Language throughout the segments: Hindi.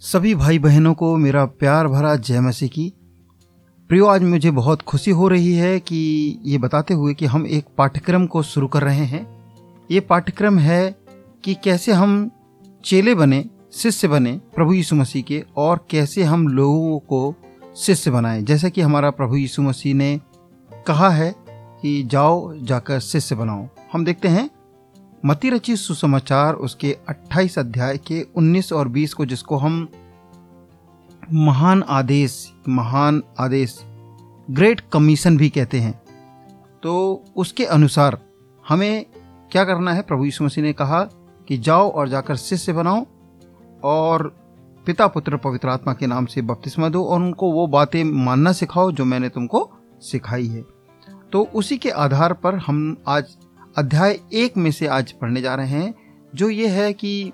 सभी भाई बहनों को मेरा प्यार भरा जय मसीह की। प्रियो, आज मुझे बहुत खुशी हो रही है कि ये बताते हुए कि हम एक पाठ्यक्रम को शुरू कर रहे हैं। ये पाठ्यक्रम है कि कैसे हम चेले बने, शिष्य बने प्रभु यीशु मसीह के और कैसे हम लोगों को शिष्य बनाएँ। जैसा कि हमारा प्रभु यीशु मसीह ने कहा है कि जाओ जाकर शिष्य बनाओ। हम देखते हैं मती रची सुसमाचार उसके 28 अध्याय के 19 और 20 को जिसको हम महान आदेश महान आदेश ग्रेट कमीशन भी कहते हैं। तो उसके अनुसार हमें क्या करना है? प्रभु यीशु मसीह ने कहा कि जाओ और जाकर शिष्य बनाओ और पिता, पुत्र, पवित्र आत्मा के नाम से बपतिस्मा दो और उनको वो बातें मानना सिखाओ जो मैंने तुमको सिखाई है। तो उसी के आधार पर हम आज अध्याय एक में से आज पढ़ने जा रहे हैं, जो ये है कि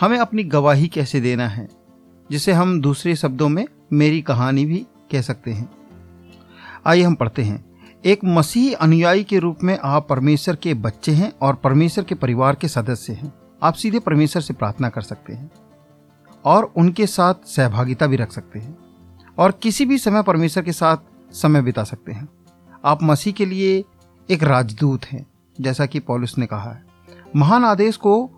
हमें अपनी गवाही कैसे देना है, जिसे हम दूसरे शब्दों में मेरी कहानी भी कह सकते हैं। आइए हम पढ़ते हैं। एक मसीही अनुयायी के रूप में आप परमेश्वर के बच्चे हैं और परमेश्वर के परिवार के सदस्य हैं। आप सीधे परमेश्वर से प्रार्थना कर सकते हैं और उनके साथ सहभागिता भी रख सकते हैं और किसी भी समय परमेश्वर के साथ समय बिता सकते हैं। आप मसीह के लिए एक राजदूत हैं। जैसा कि पॉलिस ने कहा है। महान आदेश को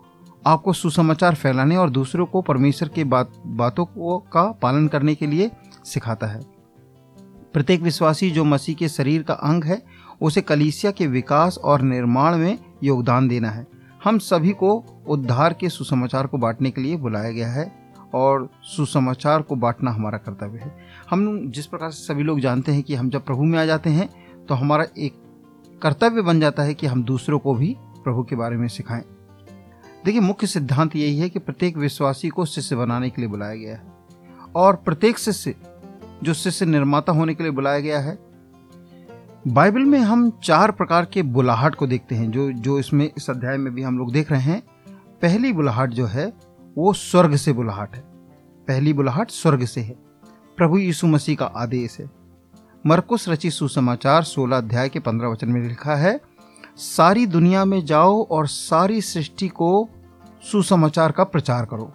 आपको सुसमाचार फैलाने और दूसरों को परमेश्वर के बात, बातों को, का पालन करने के लिए सिखाता है। प्रत्येक विश्वासी जो मसीह के शरीर का अंग है, उसे कलीसिया के विकास और निर्माण में योगदान देना है। हम सभी को उद्धार के सुसमाचार को बांटने के लिए बुलाया गया है और सुसमाचार को बांटना हमारा कर्तव्य है। हम जिस प्रकार से सभी लोग जानते हैं कि हम जब प्रभु में आ जाते हैं तो हमारा एक कर्तव्य बन जाता है कि हम दूसरों को भी प्रभु के बारे में सिखाएँ। देखिए, मुख्य सिद्धांत यही है कि प्रत्येक विश्वासी को शिष्य बनाने के लिए बुलाया गया है। और प्रत्येक शिष्य, जो शिष्य निर्माता होने के लिए बुलाया गया है, बाइबल में हम चार प्रकार के बुलाहट को देखते हैं, जो जो इसमें, इस अध्याय में भी हम लोग देख रहे हैं। पहली बुलाहट जो है, वो स्वर्ग से बुलाहट है। पहली बुलाहट स्वर्ग से है। प्रभु यीशु मसीह का आदेश है। मरकुस रचित सुसमाचार 16 अध्याय के 15 वचन में लिखा है, सारी दुनिया में जाओ और सारी सृष्टि को सुसमाचार का प्रचार करो।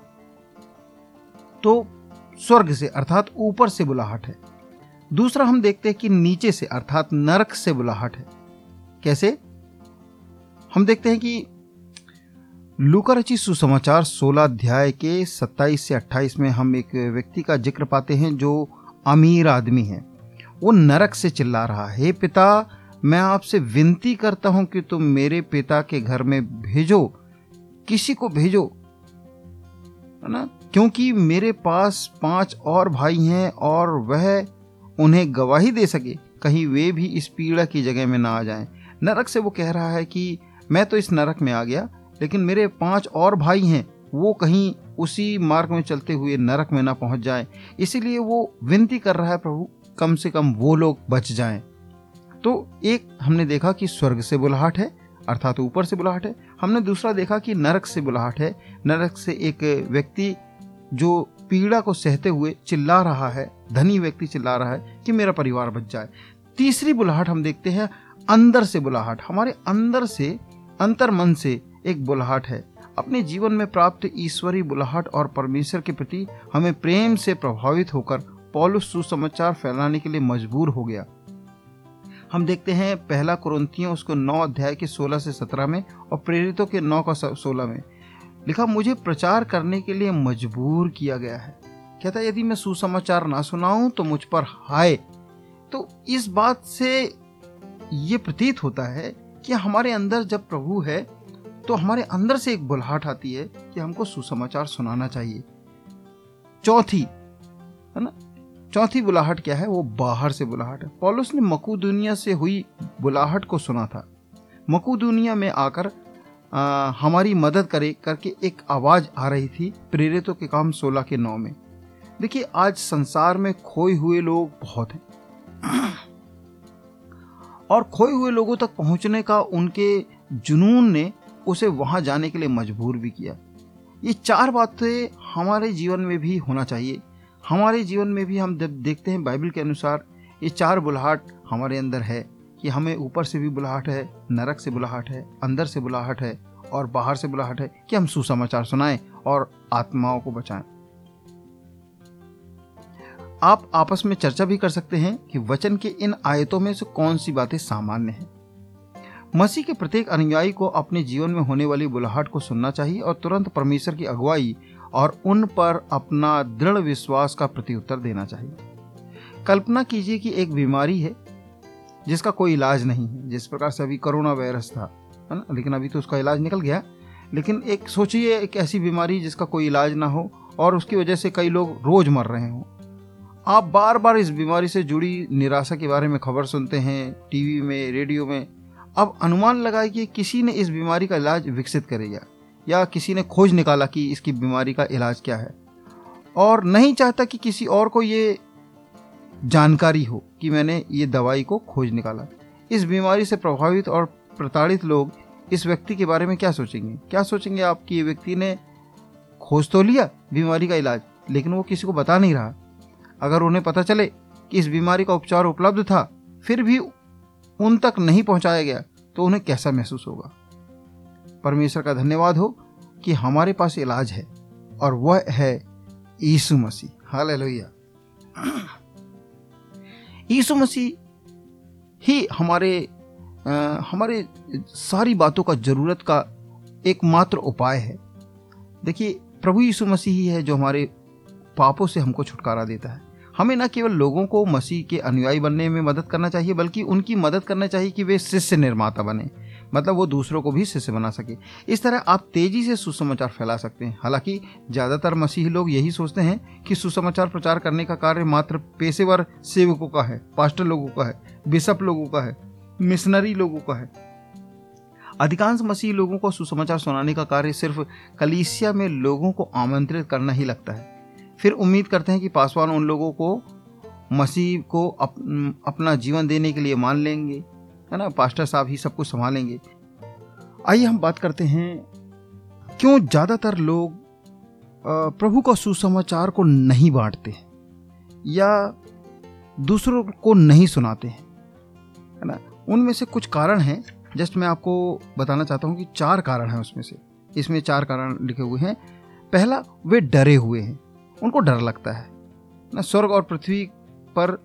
तो स्वर्ग से, अर्थात ऊपर से बुलाहट है। दूसरा हम देखते हैं कि नीचे से, अर्थात नरक से बुलाहट है। कैसे? हम देखते हैं कि लूका रची सुसमाचार 16 अध्याय के 27 से 28 में हम एक व्यक्ति का ज़िक्र पाते हैं जो अमीर आदमी है। वो नरक से चिल्ला रहा, है पिता, मैं आपसे विनती करता हूँ कि तुम मेरे पिता के घर में भेजो, किसी को भेजो, है ना? क्योंकि मेरे पास पाँच और भाई हैं और वह उन्हें गवाही दे सके, कहीं वे भी इस पीड़ा की जगह में ना आ जाएँ। नरक से वो कह रहा है कि, मैं तो इस नरक में आ गया, लेकिन मेरे पाँच और भाई हैं, वो कहीं उसी मार्ग में चलते हुए नरक में ना पहुँच जाए। इसीलिए वो विनती कर रहा है प्रभु कम से कम वो लोग बच जाएँ। तो एक हमने देखा कि स्वर्ग से बुलाहट है, अर्थात ऊपर से बुलाहट है। हमने दूसरा देखा कि नरक से बुलाहट है। नरक से एक व्यक्ति जो पीड़ा को सहते हुए चिल्ला रहा है, धनी व्यक्ति चिल्ला रहा है कि मेरा परिवार बच जाए। तीसरी बुलाहट हम देखते हैं, अंदर से बुलाहट। हमारे अंदर से, अंतर मन से एक बुलाहट है। अपने जीवन में प्राप्त ईश्वरी बुलाहट और परमेश्वर के प्रति हमें प्रेम से प्रभावित होकर पॉलुस सुसमाचार फैलाने के लिए मजबूर हो गया। हम देखते हैं पहला कुरंतियों उसको नौ अध्याय के सोलह से सत्रह में और प्रेरितों के नौ का सोलह में। लिखा, मुझे प्रचार करने के लिए मजबूर किया गया है। कहता यदि मैं सुसमाचार ना सुनाऊं तो मुझ पर हाय। तो इस बात से ये प्रतीत होता है कि हमारे अंदर जब प्रभु है तो हमारे अंदर से एक बुलाहट आती है कि हमको सुसमाचार सुनाना चाहिए। चौथी, है ना? चौथी बुलाहट क्या है? वो बाहर से बुलाहट है। पॉलुस ने मकू दुनिया से हुई बुलाहट को सुना था। मकू दुनिया में आकर आ, हमारी मदद करे करके एक आवाज़ आ रही थी प्रेरितों के काम सोलह के नौ में। देखिए आज संसार में खोए हुए लोग बहुत हैं। और खोए हुए लोगों तक पहुँचने का उनके जुनून ने उसे वहाँ जाने के लिए मजबूर भी किया। ये चार बातें हमारे जीवन में भी होना चाहिए। हमारे जीवन में भी हम जब देखते हैं बाइबल के अनुसार, ये चार बुलाहट हमारे अंदर है कि हमें ऊपर से भी बुलाहट है, नरक से बुलाहट है, अंदर से बुलाहट है और बाहर से बुलाहट है कि हम सुसमाचार सुनाएँ और आत्माओं को बचाएँ। आप आपस में चर्चा भी कर सकते हैं कि वचन के इन आयतों में से कौन सी बातें सामान्य हैं। मसीह के प्रत्येक अनुयायी को अपने जीवन में होने वाली बुलाहट को सुनना चाहिए और तुरंत परमेश्वर की अगुवाई और उन पर अपना दृढ़ विश्वास का प्रत्युत्तर देना चाहिए। कल्पना कीजिए कि एक बीमारी है, जिसका कोई इलाज नहीं है, जिस प्रकार से अभी कोरोना वायरस था, है ना? लेकिन अभी तो उसका इलाज निकल गया। लेकिन एक सोचिए, एक ऐसी बीमारी जिसका कोई इलाज ना हो और उसकी वजह से कई लोग रोज मर रहे हों। आप बार बार इस बीमारी से जुड़ी निराशा के बारे में खबर सुनते हैं, टीवी में, रेडियो में। अब अनुमान लगाए कि किसी ने इस बीमारी का इलाज विकसित करेगा। या किसी ने खोज निकाला कि इसकी बीमारी का इलाज क्या है? और नहीं चाहता कि किसी और को ये जानकारी हो कि मैंने ये दवाई को खोज निकाला। इस बीमारी से प्रभावित और प्रताड़ित लोग इस व्यक्ति के बारे में क्या सोचेंगे? क्या सोचेंगे आप कि ये व्यक्ति ने खोज तो लिया बीमारी का इलाज, लेकिन वो किसी को बता नहीं रहा? अगर उन्हें पता चले कि इस बीमारी का उपचार उपलब्ध था, फिर भी उन तक नहीं पहुँचाया गया तो उन्हें कैसा महसूस होगा? परमेश्वर का धन्यवाद हो कि हमारे पास इलाज है और वह है यीशु मसीह। हाल यीशु मसीह ही हमारे आ, हमारे सारी बातों का ज़रूरत का एकमात्र उपाय है। देखिए प्रभु यीशु मसीह ही है जो हमारे पापों से हमको छुटकारा देता है। हमें न केवल लोगों को मसीह के अनुयायी बनने में मदद करना चाहिए बल्कि उनकी मदद करना चाहिए कि वे शिष्य निर्माता बने। मतलब वो दूसरों को भी शिष्य बना सके। इस तरह आप तेज़ी से सुसमाचार फैला सकते हैं। हालाँकि ज़्यादातर मसीही लोग यही सोचते हैं कि सुसमाचार प्रचार करने का कार्य मात्र पेशेवर सेवकों का है पास्टर लोगों का है बिशप लोगों का है मिशनरी लोगों का है। अधिकांश मसीही लोगों को सुसमाचार सुनाने का कार्य सिर्फ़ कलीसिया में लोगों को आमंत्रित करना ही लगता है। फिर उम्मीद करते हैं कि पासवान उन लोगों को मसीह को अप, अपना जीवन देने के लिए मान लेंगे। है ना, पास्टर साहब ही सब कुछ संभालेंगे। आइए हम बात करते हैं, क्यों ज़्यादातर लोग प्रभु का सुसमाचार को नहीं बांटते या दूसरों को नहीं सुनाते हैं, है ना? उनमें से कुछ कारण हैं, जस्ट मैं आपको बताना चाहता हूँ कि चार कारण हैं उसमें से। इसमें चार कारण लिखे हुए हैं। पहला, वे डरे हुए हैं, उनको डर लगता है ना? स्वर्ग और पृथ्वी पर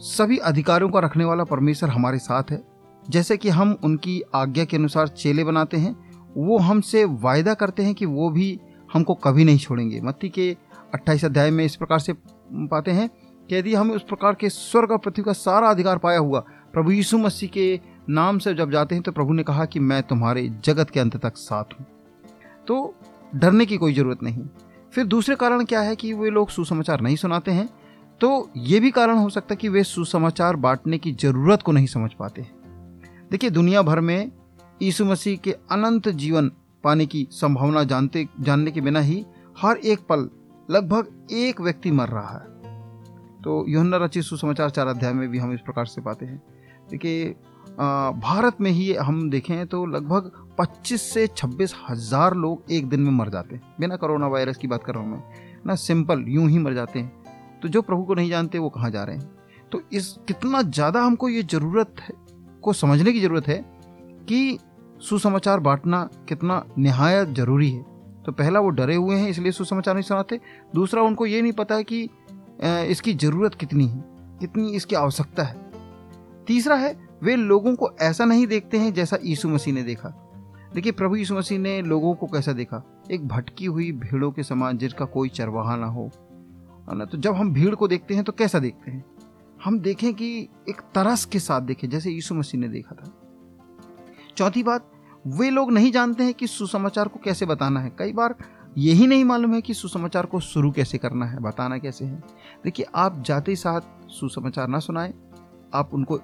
सभी अधिकारों का रखने वाला परमेश्वर हमारे साथ है। जैसे कि हम उनकी आज्ञा के अनुसार चेले बनाते हैं, वो हमसे वायदा करते हैं कि वो भी हमको कभी नहीं छोड़ेंगे। मत्ती के अट्ठाईस अध्याय में इस प्रकार से पाते हैं कि यदि हम उस प्रकार के स्वर्ग और पृथ्वी का सारा अधिकार पाया हुआ प्रभु यीशु मसीह के नाम से जब जाते हैं तो प्रभु ने कहा कि मैं तुम्हारे जगत के अंत तक साथ हूँ। तो डरने की कोई ज़रूरत नहीं। फिर दूसरे कारण क्या है कि वे लोग सुसमाचार नहीं सुनाते हैं? तो ये भी कारण हो सकता है कि वे सुसमाचार बांटने की ज़रूरत को नहीं समझ पाते देखिए, दुनिया भर में यीशु मसीह के अनंत जीवन पाने की संभावना जानते, जानने के बिना ही हर एक पल लगभग एक व्यक्ति मर रहा है। तो योहन्ना रचित सुसमाचार चार अध्याय में भी हम इस प्रकार से पाते हैं। देखिए भारत में ही हम देखें तो लगभग 25 से छब्बीस हज़ार लोग एक दिन में मर जाते हैं। बिना कोरोना वायरस की बात कर रहा हूँ मैं। ना सिंपल, यूँ ही मर जाते हैं। तो जो प्रभु को नहीं जानते, वो कहाँ जा रहे हैं? तो इस कितना ज़्यादा हमको ये ज़रूरत है, को समझने की ज़रूरत है कि सुसमाचार बांटना कितना नहायत ज़रूरी है। तो पहला वो डरे हुए हैं, इसलिए सुसमाचार नहीं सुनाते। दूसरा, उनको ये नहीं पता है कि इसकी ज़रूरत कितनी है, कितनी इसकी आवश्यकता है। तीसरा है, वे लोगों को ऐसा नहीं देखते हैं जैसा यीशु मसीह ने देखा। देखिए, प्रभु यीशु मसीह ने लोगों को कैसा देखा? एक भटकी हुई भीड़ों के समान जिसका कोई चरवाहा ना हो ना तो जब हम भीड़ को देखते हैं तो कैसा देखते हैं? हम देखें कि एक तरस के साथ देखें, जैसे यीशु मसीह ने देखा था। चौथी बात, वे लोग नहीं जानते हैं कि सुसमाचार को कैसे बताना है। कई बार यही नहीं मालूम है कि सुसमाचार को शुरू कैसे करना है, बताना कैसे है। देखिए, आप जाते साथ सुसमाचार ना सुनाएँ, आप उनको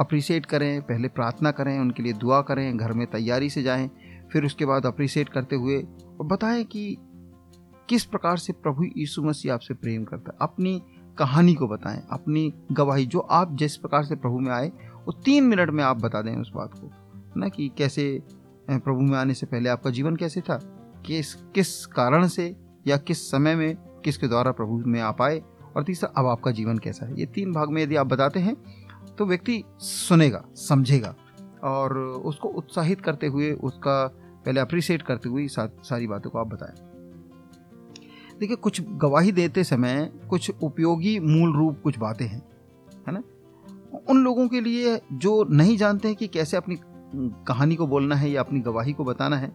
अप्रिसिएट करें, पहले प्रार्थना करें, उनके लिए दुआ करें, घर में तैयारी से जाएँ, फिर उसके बाद अप्रिसिएट करते हुए और बताएँ कि किस प्रकार से प्रभु यीशु मसीह आपसे प्रेम करता है? अपनी कहानी को बताएँ, अपनी गवाही, जो आप जिस प्रकार से प्रभु में आए, वो तीन मिनट में आप बता दें उस बात को, ना कि कैसे प्रभु में आने से पहले आपका जीवन कैसे था? किस किस कारण से या किस समय में, किसके द्वारा प्रभु में आप आए? और तीसरा, अब आपका जीवन कैसा है? ये तीन भाग में यदि आप बताते हैं तो व्यक्ति सुनेगा, समझेगा, और उसको उत्साहित करते हुए, उसका पहले अप्रिशिएट करते हुए सारी बातों को आप बताएँ। देखिए, कुछ गवाही देते समय कुछ उपयोगी मूल रूप कुछ बातें हैं, है ना? उन लोगों के लिए जो नहीं जानते हैं कि कैसे अपनी कहानी को बोलना है या अपनी गवाही को बताना है,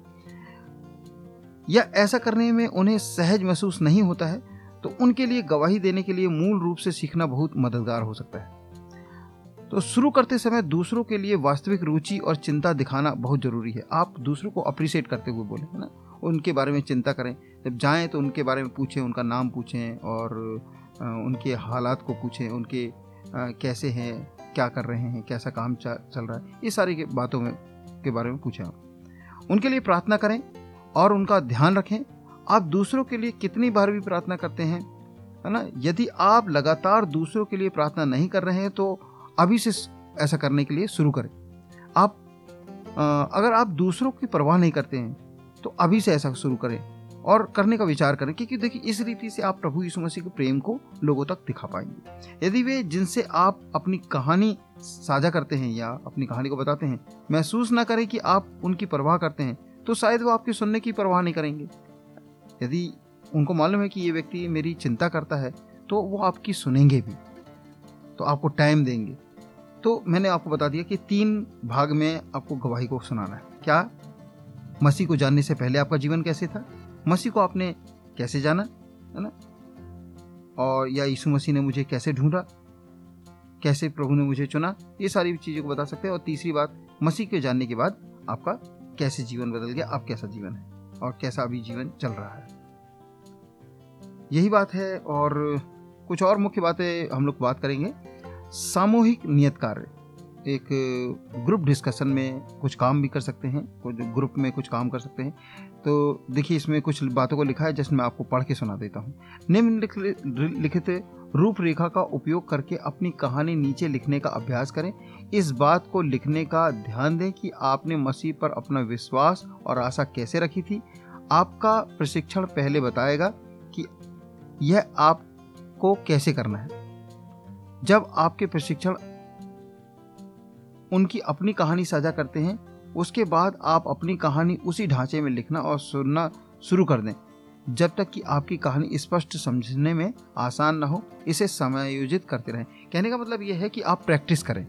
या ऐसा करने में उन्हें सहज महसूस नहीं होता है तो उनके लिए गवाही देने के लिए मूल रूप से सीखना बहुत मददगार हो सकता है। तो शुरू करते समय दूसरों के लिए वास्तविक रुचि और चिंता दिखाना बहुत ज़रूरी है। आप दूसरों को अप्रिशिएट करते हुए बोले, है ना? उनके बारे में चिंता करें। जब जाएँ तो उनके बारे में पूछें, उनका नाम पूछें और उनके हालात को पूछें, उनके कैसे हैं, क्या कर रहे हैं, कैसा काम चल रहा है, ये सारी बातों में, के बारे में पूछें आप। उनके लिए प्रार्थना करें और उनका ध्यान रखें। आप दूसरों के लिए कितनी बार भी प्रार्थना करते हैं, है ना? यदि आप लगातार दूसरों के लिए प्रार्थना नहीं कर रहे हैं तो अभी से ऐसा करने के लिए शुरू करें। आप अगर आप दूसरों की परवाह नहीं करते हैं तो अभी से ऐसा शुरू करें और करने का विचार करें क्योंकि देखिए, इस रीति से आप प्रभु यीशु मसीह के प्रेम को लोगों तक दिखा पाएँगे। यदि वे जिनसे आप अपनी कहानी साझा करते हैं या अपनी कहानी को बताते हैं, महसूस ना करें कि आप उनकी परवाह करते हैं तो शायद वो आपकी सुनने की परवाह नहीं करेंगे। यदि उनको मालूम है कि ये व्यक्ति मेरी चिंता करता है तो वो आपकी सुनेंगे भी तो आपको टाइम देंगे। तो मैंने आपको बता दिया कि तीन भाग में आपको गवाही को सुनाना है। क्या? मसीह को जानने से पहले आपका जीवन कैसे था? मसीह को आपने कैसे जाना? है ना? और या यीशु मसीह ने मुझे कैसे ढूंढा? कैसे प्रभु ने मुझे चुना? ये सारी चीज़ों को बता सकते हैं। और तीसरी बात, मसीह को जानने के बाद आपका कैसे जीवन बदल गया? आप कैसा जीवन है? और कैसा अभी जीवन चल रहा है? यही बात है। और कुछ और मुख्य बातें हम लोग बात करेंगे। सामूहिक नियत कार्य। एक ग्रुप डिस्कशन में कुछ काम भी कर सकते हैं, कुछ ग्रुप में कुछ काम कर सकते हैं। तो देखिए, इसमें कुछ बातों को लिखा है जिसमें आपको पढ़ के सुना देता हूँ। निम्नलिखित, रूपरेखा का उपयोग करके अपनी कहानी नीचे लिखने का अभ्यास करें। इस बात को लिखने का ध्यान दें कि आपने मसीह पर अपना विश्वास और आशा कैसे रखी थी। आपका प्रशिक्षण पहले बताएगा कि यह आपको कैसे करना है। जब आपके प्रशिक्षण उनकी अपनी कहानी साझा करते हैं। उसके बाद आप अपनी कहानी उसी ढांचे में लिखना और सुनना शुरू कर दें। जब तक कि आपकी कहानी स्पष्ट समझने में आसान ना हो, इसे समायोजित करते रहें। कहने का मतलब यह है कि आप प्रैक्टिस करें,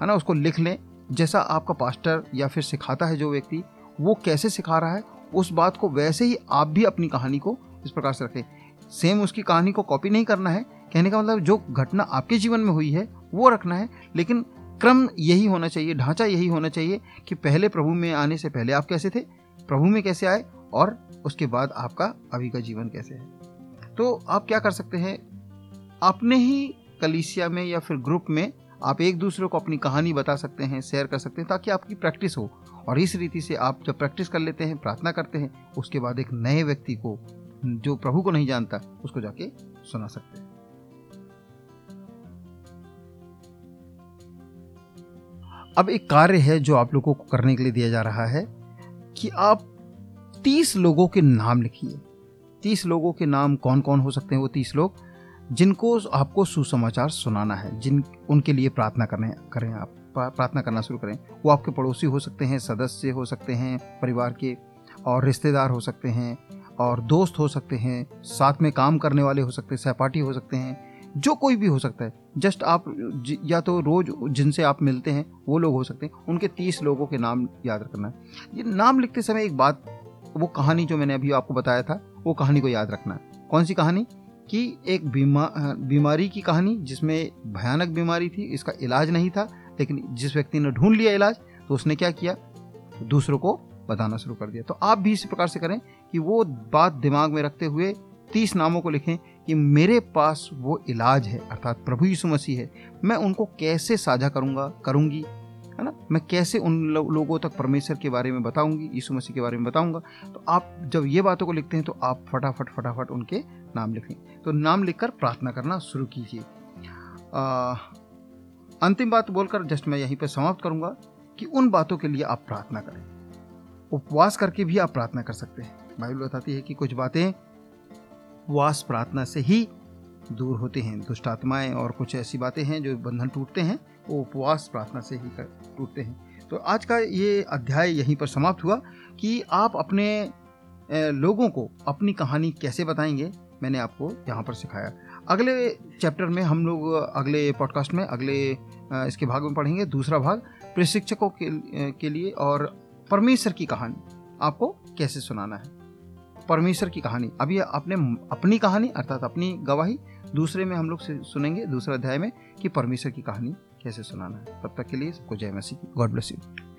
है ना? उसको लिख लें। जैसा आपका पास्टर या फिर सिखाता है जो व्यक्ति, वो कैसे सिखा रहा है, उस बात को वैसे ही आप भी अपनी कहानी को इस प्रकार से रखें। सेम उसकी कहानी को कॉपी नहीं करना है। कहने का मतलब जो घटना आपके जीवन में हुई है, वो रखना है। लेकिन क्रम यही होना चाहिए, ढांचा यही होना चाहिए कि पहले प्रभु में आने से पहले आप कैसे थे, प्रभु में कैसे आए और उसके बाद आपका अभी का जीवन कैसे है। तो आप क्या कर सकते हैं? अपने ही कलीसिया में या फिर ग्रुप में आप एक दूसरे को अपनी कहानी बता सकते हैं शेयर कर सकते हैं ताकि आपकी प्रैक्टिस हो। और इस रीति से आप जब प्रैक्टिस कर लेते हैं, प्रार्थना करते हैं, उसके बाद एक नए व्यक्ति को, जो प्रभु को नहीं जानता, उसको जाके सुना सकते हैं। अब एक कार्य है जो आप लोगों को करने के लिए दिया जा रहा है कि आप तीस लोगों के नाम लिखिए। तीस लोगों के नाम कौन कौन हो सकते हैं वो तीस लोग? जिनको आपको सुसमाचार सुनाना है, जिन उनके लिए प्रार्थना करने, करें आप प्रार्थना करना शुरू करें। वो आपके पड़ोसी हो सकते हैं, सदस्य हो सकते हैं, परिवार के और रिश्तेदार हो सकते हैं, और दोस्त हो सकते हैं, साथ में काम करने वाले हो सकते हैं, सहपाठी हो सकते हैं जो कोई भी हो सकता है। जस्ट आप या तो रोज जिनसे आप मिलते हैं, वो लोग हो सकते हैं। उनके तीस लोगों के नाम याद रखना है। ये नाम लिखते समय एक बात, वो कहानी जो मैंने अभी आपको बताया था, वो कहानी को याद रखना है। कौन सी कहानी? कि एक बीमा, बीमारी की कहानी, जिसमें भयानक बीमारी थी, इसका इलाज नहीं था, लेकिन जिस व्यक्ति ने ढूंढ लिया इलाज तो उसने क्या किया? दूसरों को बताना शुरू कर दिया। तो आप भी इसी प्रकार से करें कि वो बात दिमाग में रखते हुए तीस नामों को लिखें कि मेरे पास वो इलाज है अर्थात प्रभु यीशु मसीह है। मैं उनको कैसे साझा करूँगा करूँगी? है ना? मैं कैसे उन लो, लोगों तक परमेश्वर के बारे में बताऊँगी यीशु मसीह के बारे में बताऊँगा? तो आप जब ये बातों को लिखते हैं तो आप फटाफट फटाफट उनके नाम लिखें। तो नाम लिखकर प्रार्थना करना शुरू कीजिए। अंतिम बात बोलकर जस्ट मैं यहीं पर समाप्त करूँगा कि उन बातों के लिए आप प्रार्थना करें। उपवास करके भी आप प्रार्थना कर सकते हैं। बाइबल बताती है कि कुछ बातें उपवास प्रार्थना से ही दूर होते हैं। दुष्ट आत्माएँ और कुछ ऐसी बातें हैं जो बंधन टूटते हैं वो उपवास प्रार्थना से ही टूटते हैं। तो आज का ये अध्याय यहीं पर समाप्त हुआ कि आप अपने लोगों को अपनी कहानी कैसे बताएँगे मैंने आपको यहाँ पर सिखाया। अगले चैप्टर में हम लोग अगले पॉडकास्ट में अगले इसके भाग में पढ़ेंगे। दूसरा भाग प्रशिक्षकों के, के लिए और परमेश्वर की कहानी आपको कैसे सुनाना है। परमेश्वर की कहानी। अभी अपने, अपनी कहानी अर्थात अपनी गवाही दूसरे में हम लोग सुनेंगे, दूसरे अध्याय में, कि परमेश्वर की कहानी कैसे सुनाना है। तब तक के लिए सबको जय मसीह गॉड ब्लेस यू